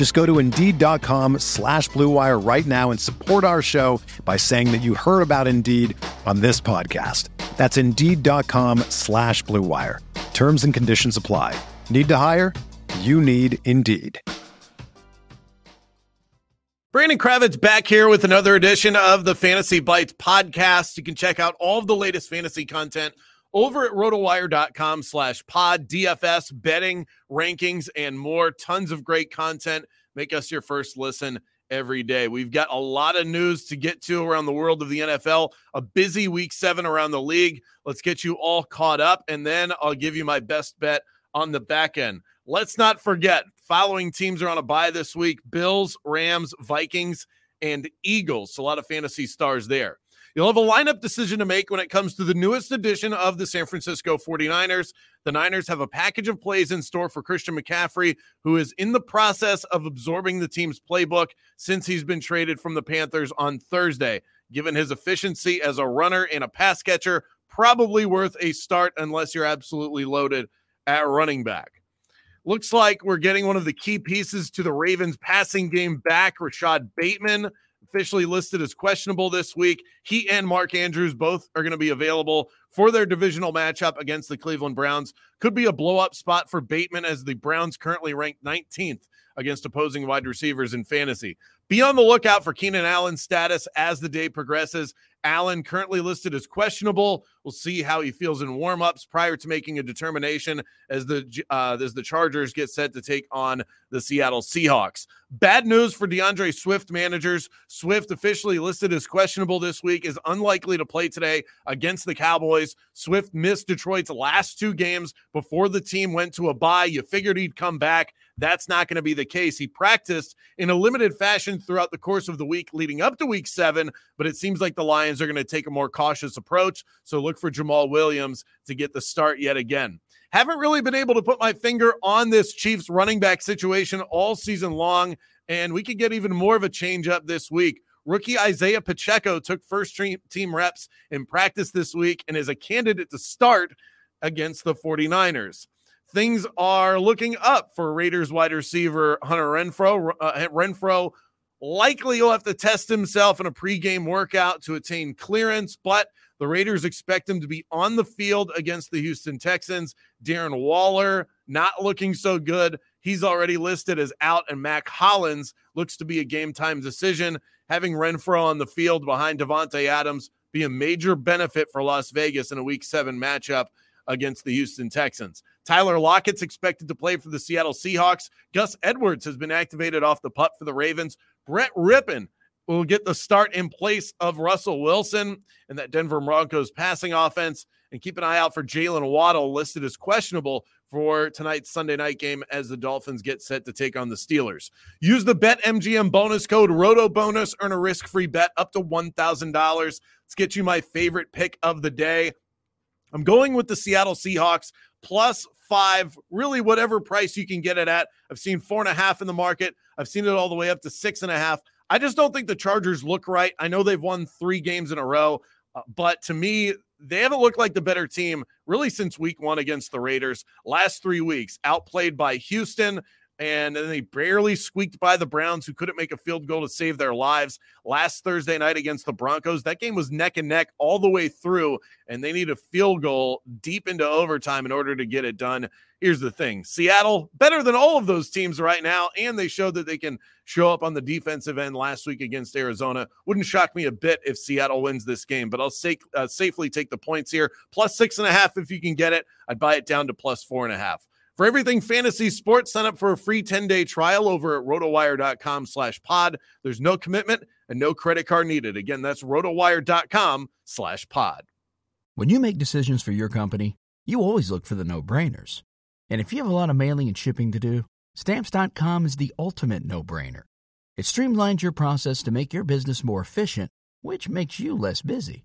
Just go to Indeed.com slash BlueWire right now and support our show by saying that you heard about Indeed on this podcast. That's Indeed.com slash BlueWire. Terms and conditions apply. Need to hire? You need Indeed. Brandon Kravitz back here with another edition of the Fantasy Bites podcast. You can check out all of the latest fantasy content over at rotowire.com slash pod, DFS, betting, rankings, and more. Tons of great content. Make us your first listen every day. We've got a lot of news to get to around the world of the NFL, a busy week seven around the league. Let's get you all caught up, and then I'll give you my best bet on the back end. Let's not forget, following teams are on a bye this week Bills, Rams, Vikings, and Eagles. So a lot of fantasy stars there. You'll have a lineup decision to make when it comes to the newest edition of the San Francisco 49ers. The Niners have a package of plays in store for Christian McCaffrey, who is in the process of absorbing the team's playbook since he's been traded from the Panthers on Thursday. Given his efficiency as a runner and a pass catcher, probably worth a start unless you're absolutely loaded at running back. Looks like we're getting one of the key pieces to the Ravens passing game back, Rashod Bateman officially listed as questionable this week. He and Mark Andrews both are going to be available for their divisional matchup against the Cleveland Browns. Could be a blow up spot for Bateman as the Browns currently ranked 19th against opposing wide receivers in fantasy. Be on the lookout for Keenan Allen's status as the day progresses. Allen currently listed as questionable. We'll see how he feels in warmups prior to making a determination as the uh, as the Chargers get set to take on the Seattle Seahawks. Bad news for D'Andre Swift managers. Swift officially listed as questionable this week is unlikely to play today against the Cowboys. Swift missed Detroit's last two games before the team went to a bye. You figured he'd come back. That's not going to be the case. He practiced in a limited fashion throughout the course of the week leading up to week seven, but it seems like the Lions are going to take a more cautious approach. So look for Jamaal Williams to get the start yet again. Haven't really been able to put my finger on this Chiefs running back situation all season long, and we could get even more of a change up this week. Rookie Isaiah Pacheco took first team reps in practice this week and is a candidate to start against the 49ers things are looking up for Raiders wide receiver Hunter Renfrow. Uh, Renfrow likely will have to test himself in a pregame workout to attain clearance, but the Raiders expect him to be on the field against the Houston Texans. Darren Waller not looking so good. He's already listed as out, and Mack Hollins looks to be a game time decision. Having Renfrow on the field behind Davante Adams be a major benefit for Las Vegas in a Week Seven matchup against the Houston Texans. Tyler Lockett's expected to play for the Seattle Seahawks. Gus Edwards has been activated off the pup for the Ravens. Brett Rypien will get the start in place of Russell Wilson and that Denver Broncos passing offense. And keep an eye out for Jaylen Waddle, listed as questionable for tonight's Sunday night game as the Dolphins get set to take on the Steelers. Use the BetMGM bonus code ROTOBONUS, earn a risk free bet up to $1,000. Let's get you my favorite pick of the day. I'm going with the Seattle Seahawks plus five, really whatever price you can get it at. I've seen four and a half in the market. I've seen it all the way up to six and a half. I just don't think the Chargers look right. I know they've won three games in a row, uh, but to me, they haven't looked like the better team really since week one against the Raiders. Last three weeks, outplayed by Houston and then they barely squeaked by the Browns, who couldn't make a field goal to save their lives last Thursday night against the Broncos. That game was neck and neck all the way through, and they need a field goal deep into overtime in order to get it done. Here's the thing Seattle, better than all of those teams right now, and they showed that they can show up on the defensive end last week against Arizona. Wouldn't shock me a bit if Seattle wins this game, but I'll uh, safely take the points here. Plus six and a half if you can get it. I'd buy it down to plus four and a half. For everything fantasy sports, sign up for a free 10-day trial over at rotowire.com slash pod. There's no commitment and no credit card needed. Again, that's rotowire.com slash pod. When you make decisions for your company, you always look for the no-brainers. And if you have a lot of mailing and shipping to do, stamps.com is the ultimate no-brainer. It streamlines your process to make your business more efficient, which makes you less busy.